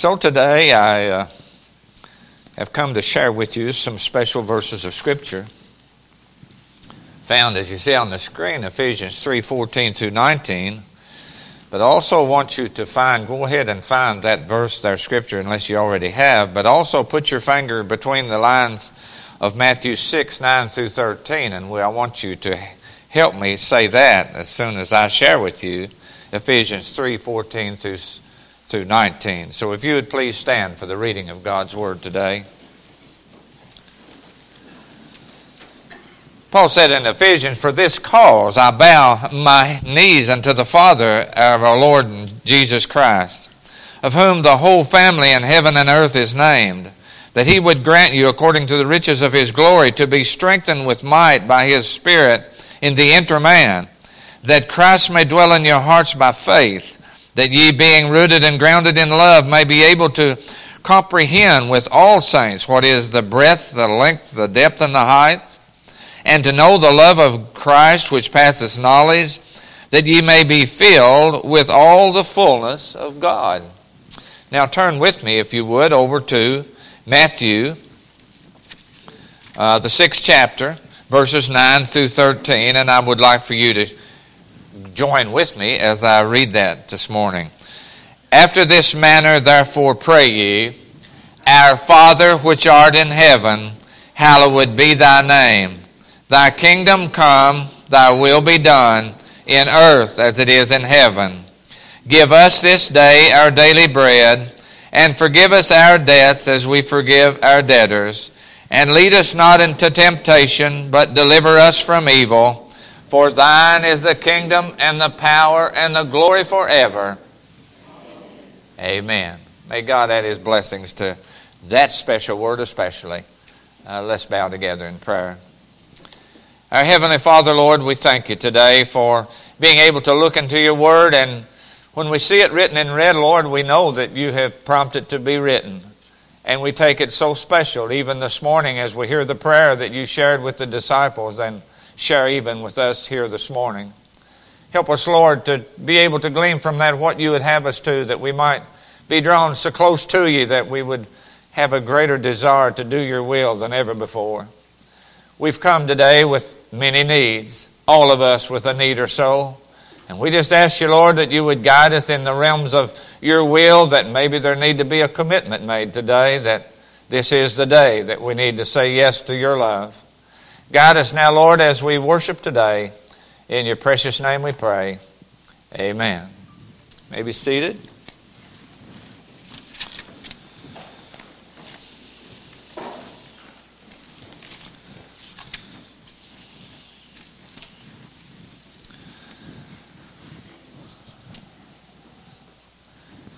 So today I uh, have come to share with you some special verses of Scripture found, as you see on the screen, Ephesians 3 14 through 19. But also want you to find, go ahead and find that verse there, Scripture, unless you already have, but also put your finger between the lines of Matthew 6 9 through 13. And I want you to help me say that as soon as I share with you Ephesians 3 14 through, through 19. So if you would please stand for the reading of God's Word today. Paul said in Ephesians, For this cause I bow my knees unto the Father of our Lord Jesus Christ, of whom the whole family in heaven and earth is named, that he would grant you, according to the riches of his glory, to be strengthened with might by his Spirit in the inner man, that Christ may dwell in your hearts by faith, that ye, being rooted and grounded in love, may be able to comprehend with all saints what is the breadth, the length, the depth, and the height and to know the love of Christ which passeth knowledge, that ye may be filled with all the fullness of God. Now turn with me, if you would, over to Matthew, uh, the sixth chapter, verses 9 through 13, and I would like for you to join with me as I read that this morning. After this manner, therefore, pray ye, Our Father which art in heaven, hallowed be thy name. Thy kingdom come, thy will be done, in earth as it is in heaven. Give us this day our daily bread, and forgive us our debts as we forgive our debtors. And lead us not into temptation, but deliver us from evil. For thine is the kingdom, and the power, and the glory forever. Amen. May God add his blessings to that special word, especially. Uh, let's bow together in prayer. Our Heavenly Father, Lord, we thank you today for being able to look into your word. And when we see it written in red, Lord, we know that you have prompted to be written. And we take it so special, even this morning, as we hear the prayer that you shared with the disciples and share even with us here this morning. Help us, Lord, to be able to glean from that what you would have us to, that we might be drawn so close to you that we would have a greater desire to do your will than ever before. We've come today with many needs, all of us with a need or so. And we just ask you, Lord, that you would guide us in the realms of your will, that maybe there need to be a commitment made today, that this is the day that we need to say yes to your love. Guide us now, Lord, as we worship today. In your precious name we pray. Amen. May be seated.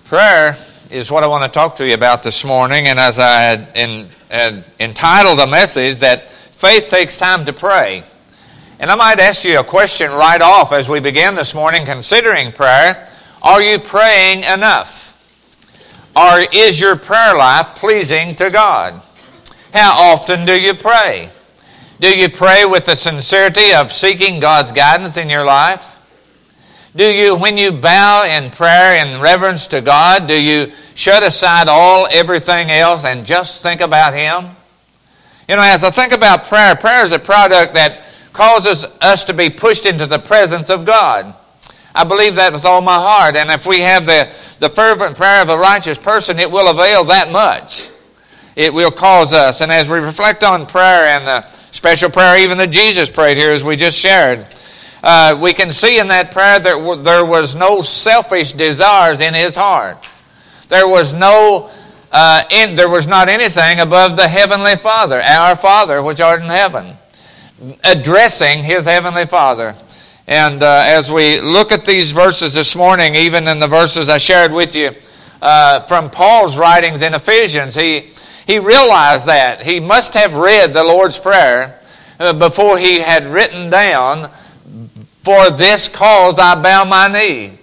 Prayer is what I want to talk to you about this morning, and as I had, in, had entitled the message, that faith takes time to pray. And I might ask you a question right off as we begin this morning considering prayer. Are you praying enough? Or is your prayer life pleasing to God? How often do you pray? Do you pray with the sincerity of seeking God's guidance in your life? Do you, when you bow in prayer in reverence to God, do you shut aside all everything else and just think about Him? You know, as I think about prayer, prayer is a product that causes us to be pushed into the presence of God. I believe that with all my heart. And if we have the, the fervent prayer of a righteous person, it will avail that much. It will cause us. And as we reflect on prayer and the special prayer even that Jesus prayed here, as we just shared, uh, we can see in that prayer that there was no selfish desires in his heart. There was no, uh, in, there was not anything above the heavenly Father, our Father which art in heaven, addressing his heavenly Father. And uh, as we look at these verses this morning, even in the verses I shared with you uh, from Paul's writings in Ephesians, he he realized that he must have read the Lord's prayer uh, before he had written down for this cause I bow my knee.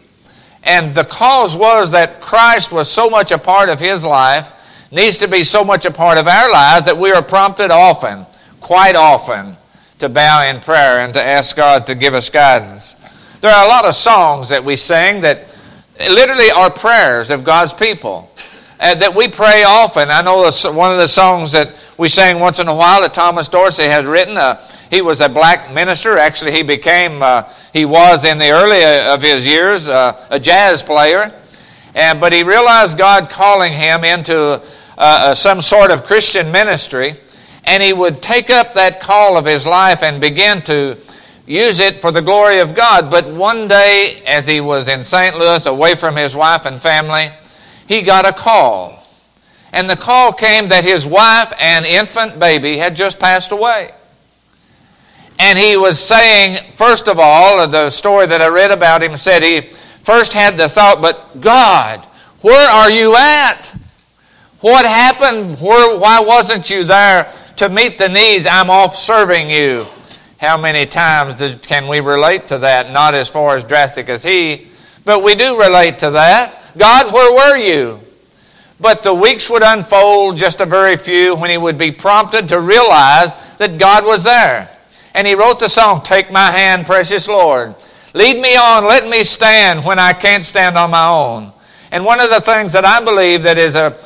And the cause was that Christ was so much a part of his life, needs to be so much a part of our lives that we are prompted often, quite often, to bow in prayer and to ask God to give us guidance. There are a lot of songs that we sing that literally are prayers of God's people. Uh, that we pray often. I know one of the songs that we sang once in a while that Thomas Dorsey has written. Uh, he was a black minister. Actually, he became, uh, he was in the early of his years, uh, a jazz player. And, but he realized God calling him into uh, uh, some sort of Christian ministry. And he would take up that call of his life and begin to use it for the glory of God. But one day, as he was in St. Louis, away from his wife and family, he got a call. And the call came that his wife and infant baby had just passed away. And he was saying, first of all, the story that I read about him said he first had the thought, but God, where are you at? What happened? Where, why wasn't you there to meet the needs? I'm off serving you. How many times can we relate to that? Not as far as drastic as he, but we do relate to that. God, where were you? But the weeks would unfold, just a very few, when he would be prompted to realize that God was there. And he wrote the song, Take My Hand, Precious Lord. Lead me on, let me stand when I can't stand on my own. And one of the things that I believe that is a,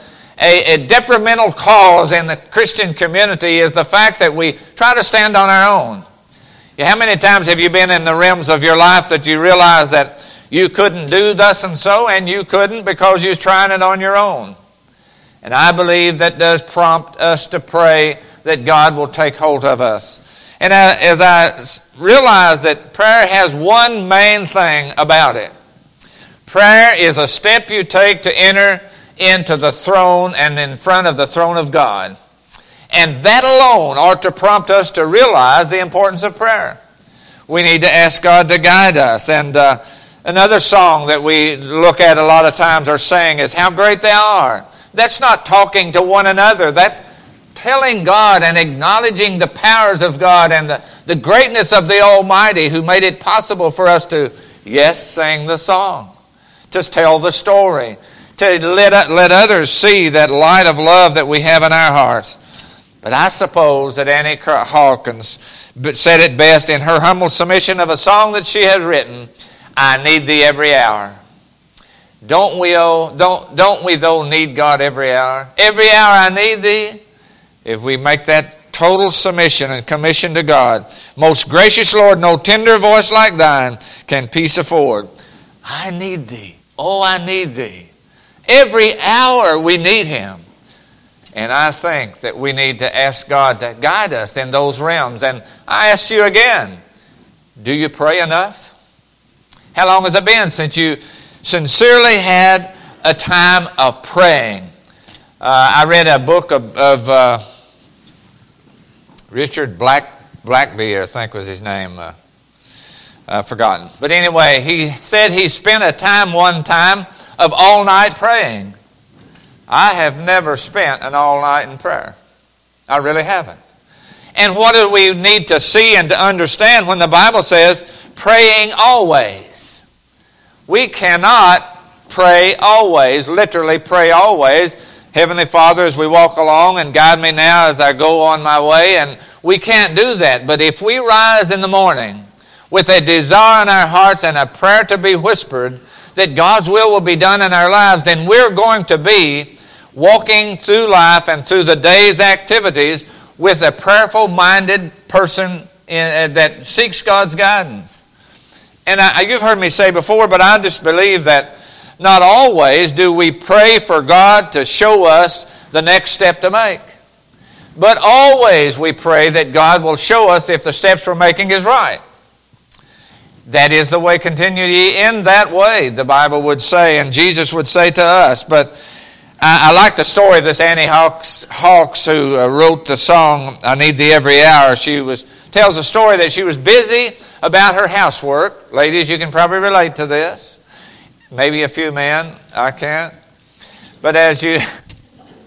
a, a detrimental cause in the Christian community is the fact that we try to stand on our own. How many times have you been in the realms of your life that you realize that you couldn't do thus and so, and you couldn't because you was trying it on your own? And I believe that does prompt us to pray that God will take hold of us. And as I realize that prayer has one main thing about it prayer is a step you take to enter into the throne and in front of the throne of God. And that alone ought to prompt us to realize the importance of prayer. We need to ask God to guide us. And uh, another song that we look at a lot of times or sing is How Great Thou Art. That's not talking to one another. That's telling God and acknowledging the powers of God and the, the greatness of the Almighty who made it possible for us to, yes, sing the song, to tell the story, to let, let others see that light of love that we have in our hearts. But I suppose that Annie Hawkins said it best in her humble submission of a song that she has written I need thee every hour. Don't we, oh, don't, don't we though need God every hour? Every hour I need thee. If we make that total submission and commission to God, most gracious Lord, no tender voice like thine can peace afford. I need thee. Oh, I need thee. Every hour we need him. And I think that we need to ask God to guide us in those realms. And I ask you again do you pray enough? How long has it been since you sincerely had a time of praying. Uh, I read a book of, of uh, Richard Black Blackby, I think was his name. Uh, I've forgotten. But anyway, he said he spent a time one time of all night praying. I have never spent an all night in prayer. I really haven't. And what do we need to see and to understand when the Bible says praying always? We cannot pray always, literally pray always. Heavenly Father, as we walk along and guide me now as I go on my way, and we can't do that. But if we rise in the morning with a desire in our hearts and a prayer to be whispered that God's will will be done in our lives, then we're going to be walking through life and through the day's activities with a prayerful minded person in, uh, that seeks God's guidance. And I, you've heard me say before, but I just believe that not always do we pray for God to show us the next step to make. But always we pray that God will show us if the steps we're making is right. That is the way, continue in that way, the Bible would say, and Jesus would say to us. But I, I like the story of this Annie Hawks, Hawks who uh, wrote the song, I Need Thee Every Hour. She was, tells a story that she was busy about her housework. Ladies, you can probably relate to this. Maybe a few men, I can't. But as you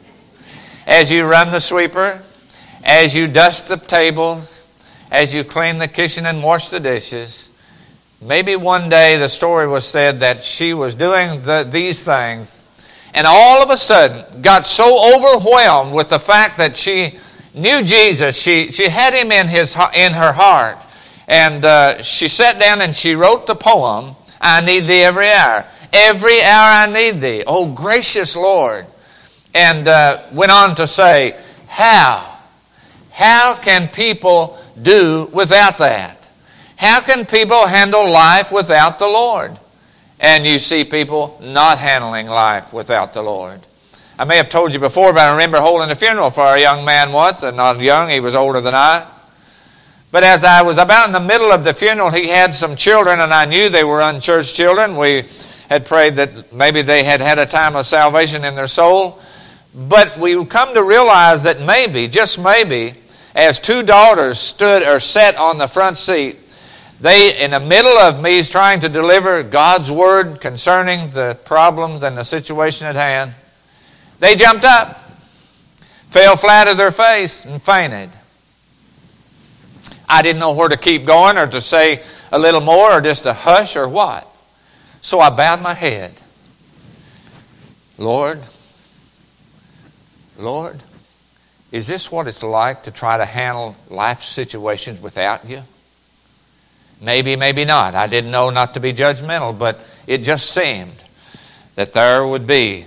as you run the sweeper, as you dust the tables, as you clean the kitchen and wash the dishes, maybe one day the story was said that she was doing the, these things and all of a sudden got so overwhelmed with the fact that she knew Jesus, she, she had him in, his, in her heart, and uh, she sat down and she wrote the poem, I Need Thee Every Hour. Every hour I need Thee. Oh, gracious Lord. and uh, went on to say, How? How can people do without that? How can people handle life without the Lord? And you see people not handling life without the Lord. I may have told you before, but I remember holding a funeral for a young man once, and not young, he was older than I. But as I was about in the middle of the funeral, he had some children, and I knew they were unchurched children. We had prayed that maybe they had had a time of salvation in their soul. But we come to realize that maybe, just maybe, as two daughters stood or sat on the front seat, they, in the middle of me trying to deliver God's word concerning the problems and the situation at hand, they jumped up, fell flat on their face, and fainted. I didn't know where to keep going or to say a little more or just a hush or what. So I bowed my head. Lord, Lord, is this what it's like to try to handle life situations without you? Maybe, maybe not. I didn't know not to be judgmental, but it just seemed that there would be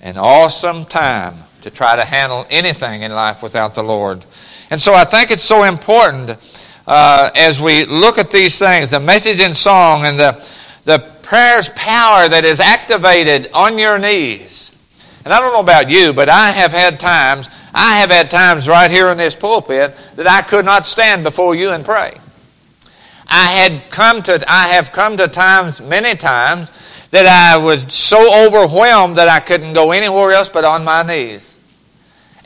an awesome time to try to handle anything in life without the Lord. And so I think it's so important uh, as we look at these things the message in song and the, the prayer's power that is activated on your knees. And I don't know about you, but I have had times, I have had times right here in this pulpit that I could not stand before you and pray. I had come to I have come to times many times that I was so overwhelmed that I couldn't go anywhere else but on my knees.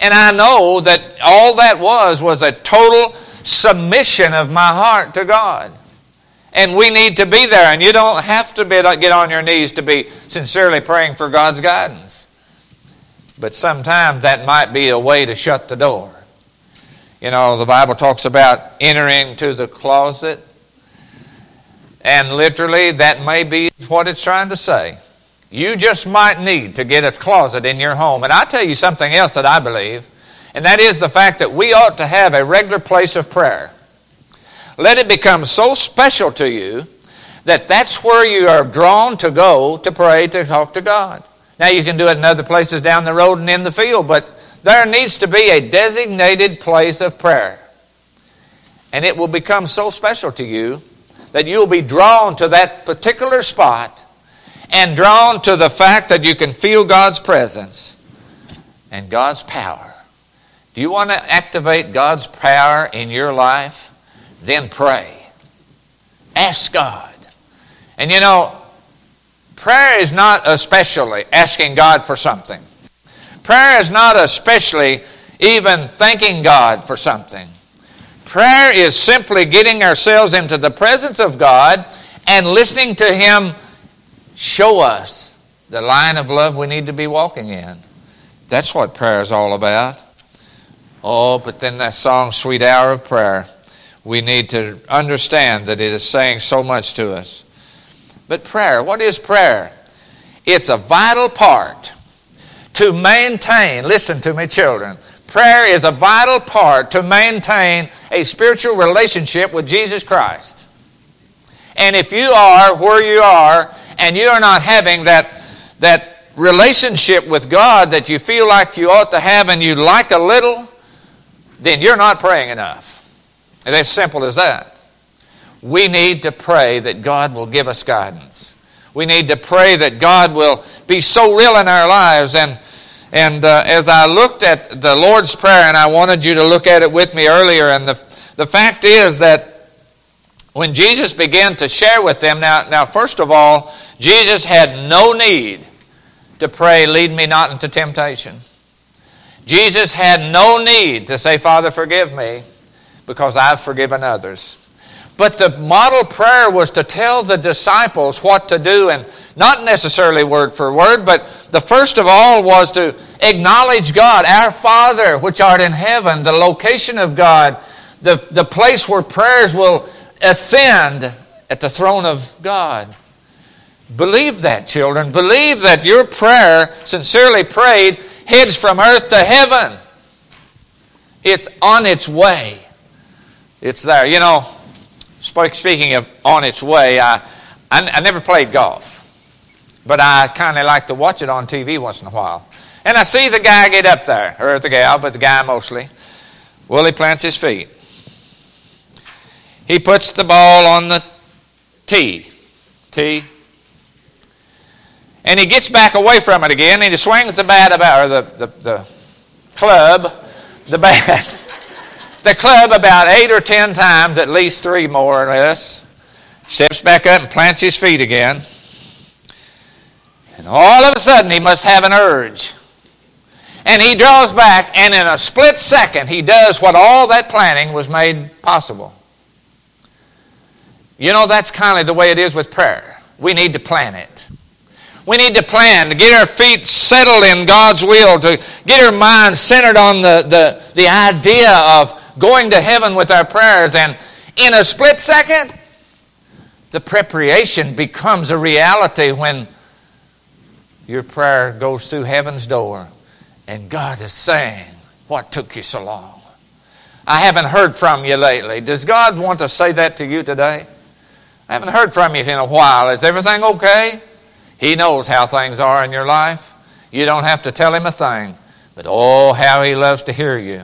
And I know that all that was was a total submission of my heart to God. And we need to be there. And you don't have to be, get on your knees to be sincerely praying for God's guidance. But sometimes that might be a way to shut the door. You know, the Bible talks about entering to the closet and literally, that may be what it's trying to say. You just might need to get a closet in your home. And I'll tell you something else that I believe, and that is the fact that we ought to have a regular place of prayer. Let it become so special to you that that's where you are drawn to go to pray, to talk to God. Now, you can do it in other places down the road and in the field, but there needs to be a designated place of prayer. And it will become so special to you that you'll be drawn to that particular spot and drawn to the fact that you can feel God's presence and God's power. Do you want to activate God's power in your life? Then pray. Ask God. And you know, prayer is not especially asking God for something. Prayer is not especially even thanking God for something. Prayer is simply getting ourselves into the presence of God and listening to Him show us the line of love we need to be walking in. That's what prayer is all about. Oh, but then that song, Sweet Hour of Prayer, we need to understand that it is saying so much to us. But prayer, what is prayer? It's a vital part to maintain, listen to me, children, Prayer is a vital part to maintain a spiritual relationship with Jesus Christ. And if you are where you are and you are not having that, that relationship with God that you feel like you ought to have and you like a little, then you're not praying enough. And as simple as that. We need to pray that God will give us guidance. We need to pray that God will be so real in our lives and and uh, as I looked at the Lord's Prayer, and I wanted you to look at it with me earlier, and the, the fact is that when Jesus began to share with them, now, now, first of all, Jesus had no need to pray, Lead me not into temptation. Jesus had no need to say, Father, forgive me, because I've forgiven others. But the model prayer was to tell the disciples what to do and not necessarily word for word, but the first of all was to acknowledge God, our Father, which art in heaven, the location of God, the, the place where prayers will ascend at the throne of God. Believe that, children. Believe that your prayer, sincerely prayed, heads from earth to heaven. It's on its way. It's there. You know, speaking of on its way, I, I, I never played golf. But I kind of like to watch it on TV once in a while. And I see the guy get up there, or the gal, but the guy mostly. Well, he plants his feet. He puts the ball on the tee. Tee. And he gets back away from it again, and he swings the bat about, or the, the, the club, the bat, the club about eight or ten times, at least three more or less. Steps back up and plants his feet again. And all of a sudden, he must have an urge. And he draws back, and in a split second, he does what all that planning was made possible. You know, that's kind of the way it is with prayer. We need to plan it. We need to plan to get our feet settled in God's will, to get our mind centered on the, the, the idea of going to heaven with our prayers. And in a split second, the preparation becomes a reality when your prayer goes through heaven's door and God is saying, What took you so long? I haven't heard from you lately. Does God want to say that to you today? I haven't heard from you in a while. Is everything okay? He knows how things are in your life. You don't have to tell him a thing. But oh, how he loves to hear you.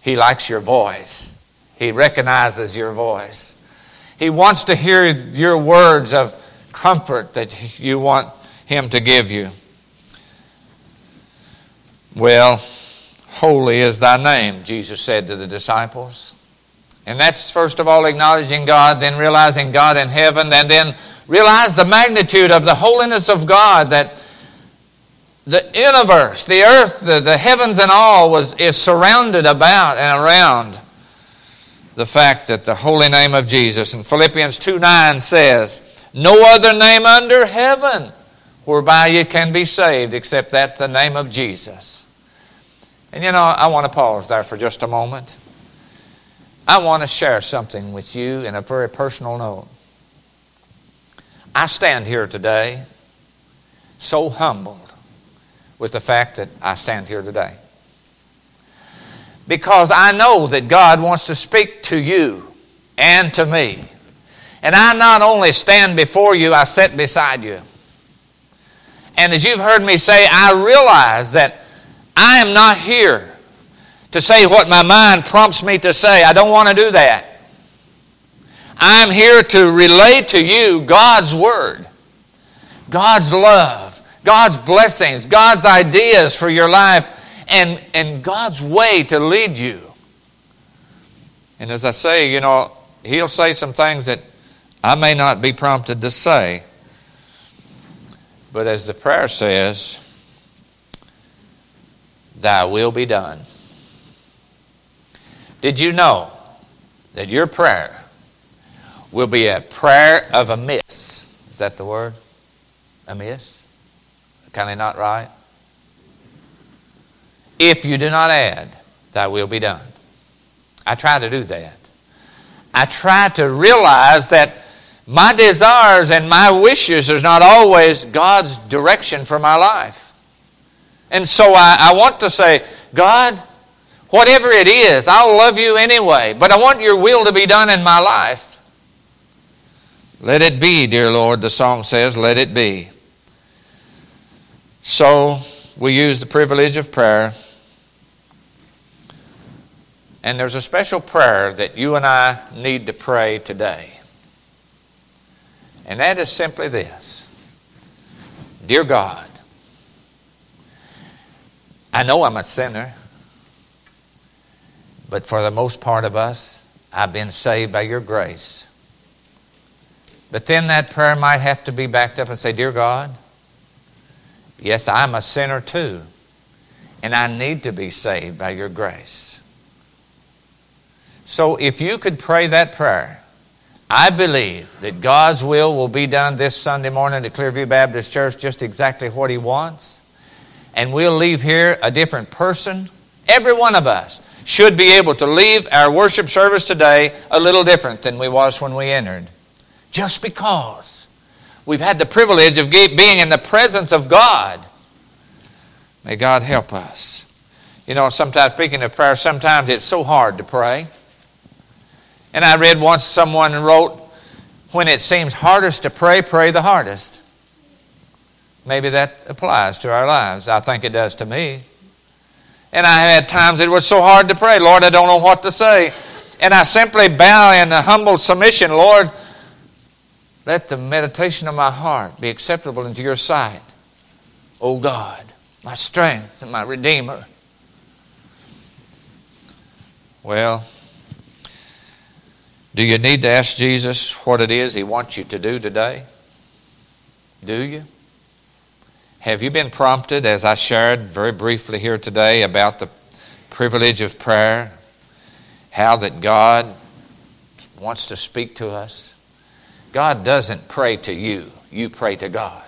He likes your voice, he recognizes your voice. He wants to hear your words of comfort that you want him to give you. Well, holy is thy name, Jesus said to the disciples. And that's first of all acknowledging God, then realizing God in heaven, and then realize the magnitude of the holiness of God that the universe, the earth, the, the heavens and all was, is surrounded about and around the fact that the holy name of Jesus. And Philippians 2 9 says, No other name under heaven whereby you can be saved except that the name of Jesus. And you know, I want to pause there for just a moment. I want to share something with you in a very personal note. I stand here today so humbled with the fact that I stand here today. Because I know that God wants to speak to you and to me. And I not only stand before you, I sit beside you. And as you've heard me say, I realize that I am not here to say what my mind prompts me to say. I don't want to do that. I'm here to relay to you God's Word, God's love, God's blessings, God's ideas for your life, and, and God's way to lead you. And as I say, you know, He'll say some things that I may not be prompted to say. But as the prayer says, Thy will be done. Did you know that your prayer will be a prayer of a miss? Is that the word? A miss? Kind of not right? If you do not add, thy will be done. I try to do that. I try to realize that my desires and my wishes is not always God's direction for my life. And so I, I want to say, God, whatever it is, I'll love you anyway, but I want your will to be done in my life. Let it be, dear Lord, the song says, let it be. So we use the privilege of prayer. And there's a special prayer that you and I need to pray today. And that is simply this Dear God, I know I'm a sinner, but for the most part of us, I've been saved by your grace. But then that prayer might have to be backed up and say, Dear God, yes, I'm a sinner too, and I need to be saved by your grace. So if you could pray that prayer, I believe that God's will will be done this Sunday morning at Clearview Baptist Church just exactly what He wants. And we'll leave here a different person. Every one of us should be able to leave our worship service today a little different than we was when we entered. Just because we've had the privilege of being in the presence of God. May God help us. You know, sometimes, speaking of prayer, sometimes it's so hard to pray. And I read once someone wrote, when it seems hardest to pray, pray the hardest. Maybe that applies to our lives. I think it does to me. And I had times it was so hard to pray. Lord, I don't know what to say. And I simply bow in a humble submission. Lord, let the meditation of my heart be acceptable into your sight. O oh God, my strength and my Redeemer. Well, do you need to ask Jesus what it is He wants you to do today? Do you? Have you been prompted, as I shared very briefly here today, about the privilege of prayer? How that God wants to speak to us? God doesn't pray to you, you pray to God.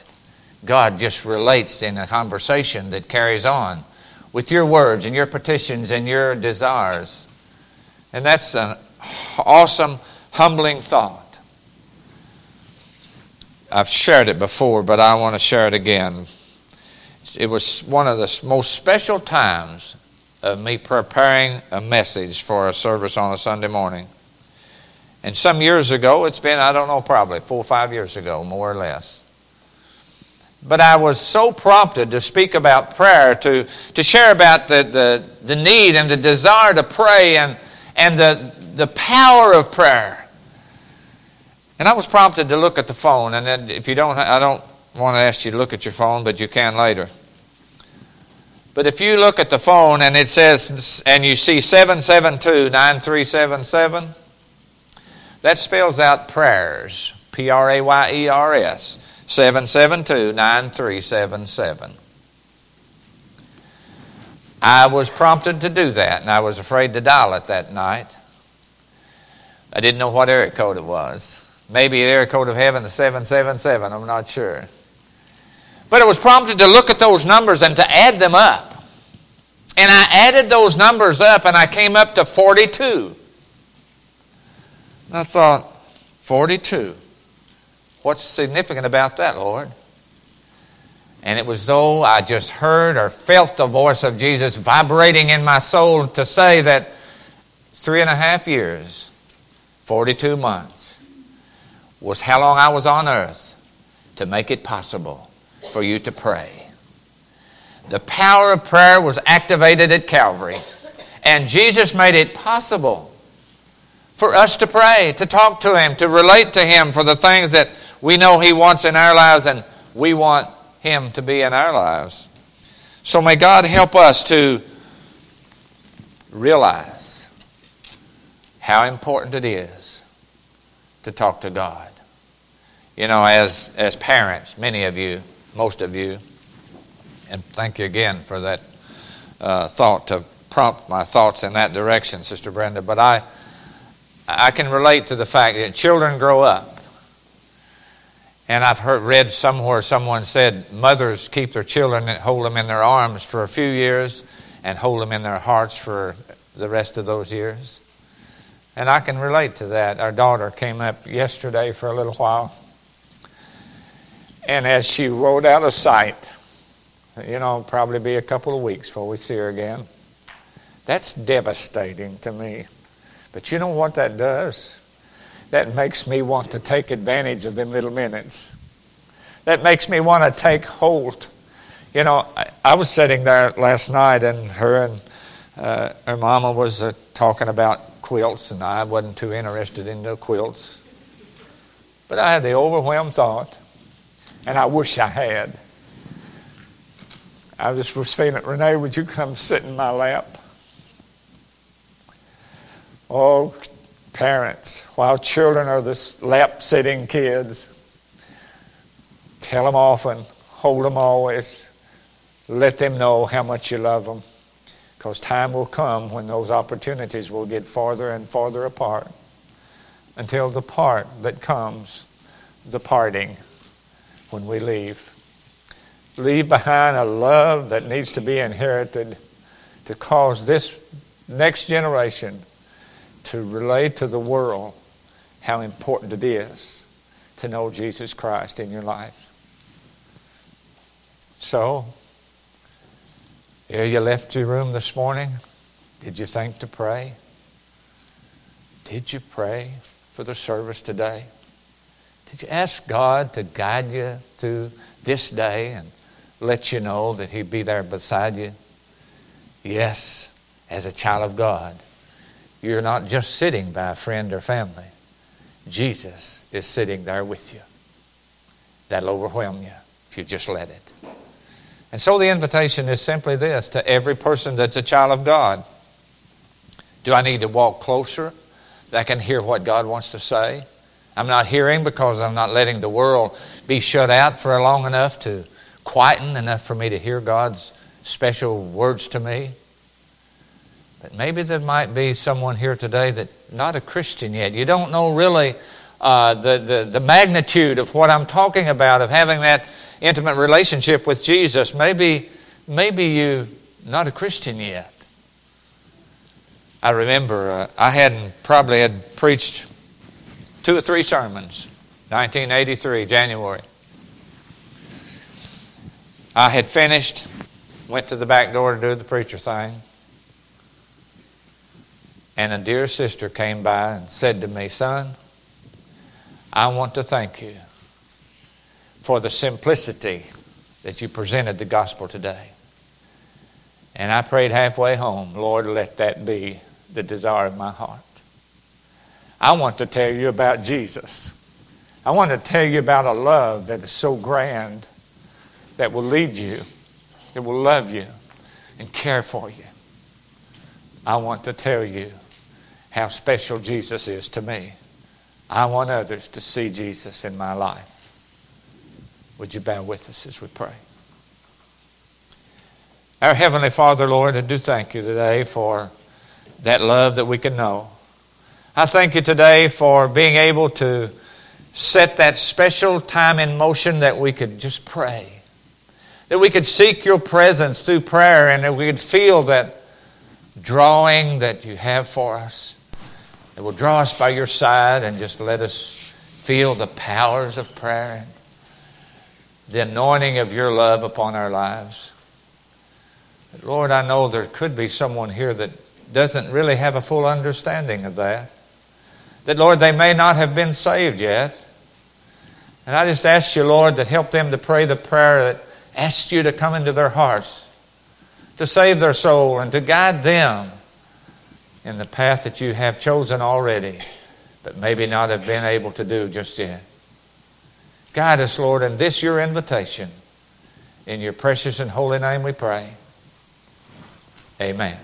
God just relates in a conversation that carries on with your words and your petitions and your desires. And that's an awesome, humbling thought. I've shared it before, but I want to share it again. It was one of the most special times of me preparing a message for a service on a Sunday morning. And some years ago, it's been, I don't know, probably four or five years ago, more or less. But I was so prompted to speak about prayer, to, to share about the, the, the need and the desire to pray and, and the, the power of prayer. And I was prompted to look at the phone, and then if you don't, I don't want to ask you to look at your phone, but you can later. But if you look at the phone and it says, and you see 772 9377, that spells out prayers. P R A Y E R S. 772 9377. I was prompted to do that, and I was afraid to dial it that night. I didn't know what area code it was. Maybe the code of heaven, the 777, I'm not sure. But I was prompted to look at those numbers and to add them up. And I added those numbers up and I came up to 42. And I thought, 42. What's significant about that, Lord? And it was though I just heard or felt the voice of Jesus vibrating in my soul to say that three and a half years, 42 months, was how long I was on earth to make it possible for you to pray. The power of prayer was activated at Calvary, and Jesus made it possible for us to pray, to talk to Him, to relate to Him for the things that we know He wants in our lives and we want Him to be in our lives. So may God help us to realize how important it is to talk to God. You know, as, as parents, many of you, most of you. And thank you again for that uh, thought to prompt my thoughts in that direction, Sister Brenda. But I, I can relate to the fact that children grow up. And I've heard, read somewhere someone said mothers keep their children and hold them in their arms for a few years and hold them in their hearts for the rest of those years. And I can relate to that. Our daughter came up yesterday for a little while and as she rode out of sight, you know, probably be a couple of weeks before we see her again. That's devastating to me. But you know what that does? That makes me want to take advantage of them little minutes. That makes me want to take hold. You know, I, I was sitting there last night, and her and uh, her mama was uh, talking about quilts, and I wasn't too interested in the quilts. But I had the overwhelmed thought and I wish I had. I just was feeling, it Renee, would you come sit in my lap? Oh, parents, while children are the lap sitting kids, tell them often, hold them always, let them know how much you love them. Because time will come when those opportunities will get farther and farther apart until the part that comes, the parting when we leave. Leave behind a love that needs to be inherited to cause this next generation to relate to the world how important it is to know Jesus Christ in your life. So, ere you left your room this morning, did you think to pray? Did you pray for the service today? Did you ask God to guide you through this day and let you know that He'd be there beside you? Yes, as a child of God, you're not just sitting by a friend or family. Jesus is sitting there with you. That'll overwhelm you if you just let it. And so the invitation is simply this to every person that's a child of God. Do I need to walk closer that I can hear what God wants to say? I'm not hearing because I'm not letting the world be shut out for long enough to quieten enough for me to hear God's special words to me. But maybe there might be someone here today that not a Christian yet. You don't know really uh, the, the, the magnitude of what I'm talking about, of having that intimate relationship with Jesus. Maybe, maybe you not a Christian yet. I remember uh, I hadn't probably had preached two or three sermons, 1983, January. I had finished, went to the back door to do the preacher thing, and a dear sister came by and said to me, Son, I want to thank you for the simplicity that you presented the gospel today. And I prayed halfway home, Lord, let that be the desire of my heart. I want to tell you about Jesus. I want to tell you about a love that is so grand that will lead you, that will love you and care for you. I want to tell you how special Jesus is to me. I want others to see Jesus in my life. Would you bow with us as we pray? Our Heavenly Father, Lord, I do thank you today for that love that we can know. I thank you today for being able to set that special time in motion that we could just pray. That we could seek your presence through prayer and that we could feel that drawing that you have for us. It will draw us by your side and just let us feel the powers of prayer, the anointing of your love upon our lives. But Lord, I know there could be someone here that doesn't really have a full understanding of that. That, Lord, they may not have been saved yet. And I just ask you, Lord, that help them to pray the prayer that asks you to come into their hearts, to save their soul, and to guide them in the path that you have chosen already, but maybe not have been able to do just yet. Guide us, Lord, in this your invitation. In your precious and holy name we pray. Amen.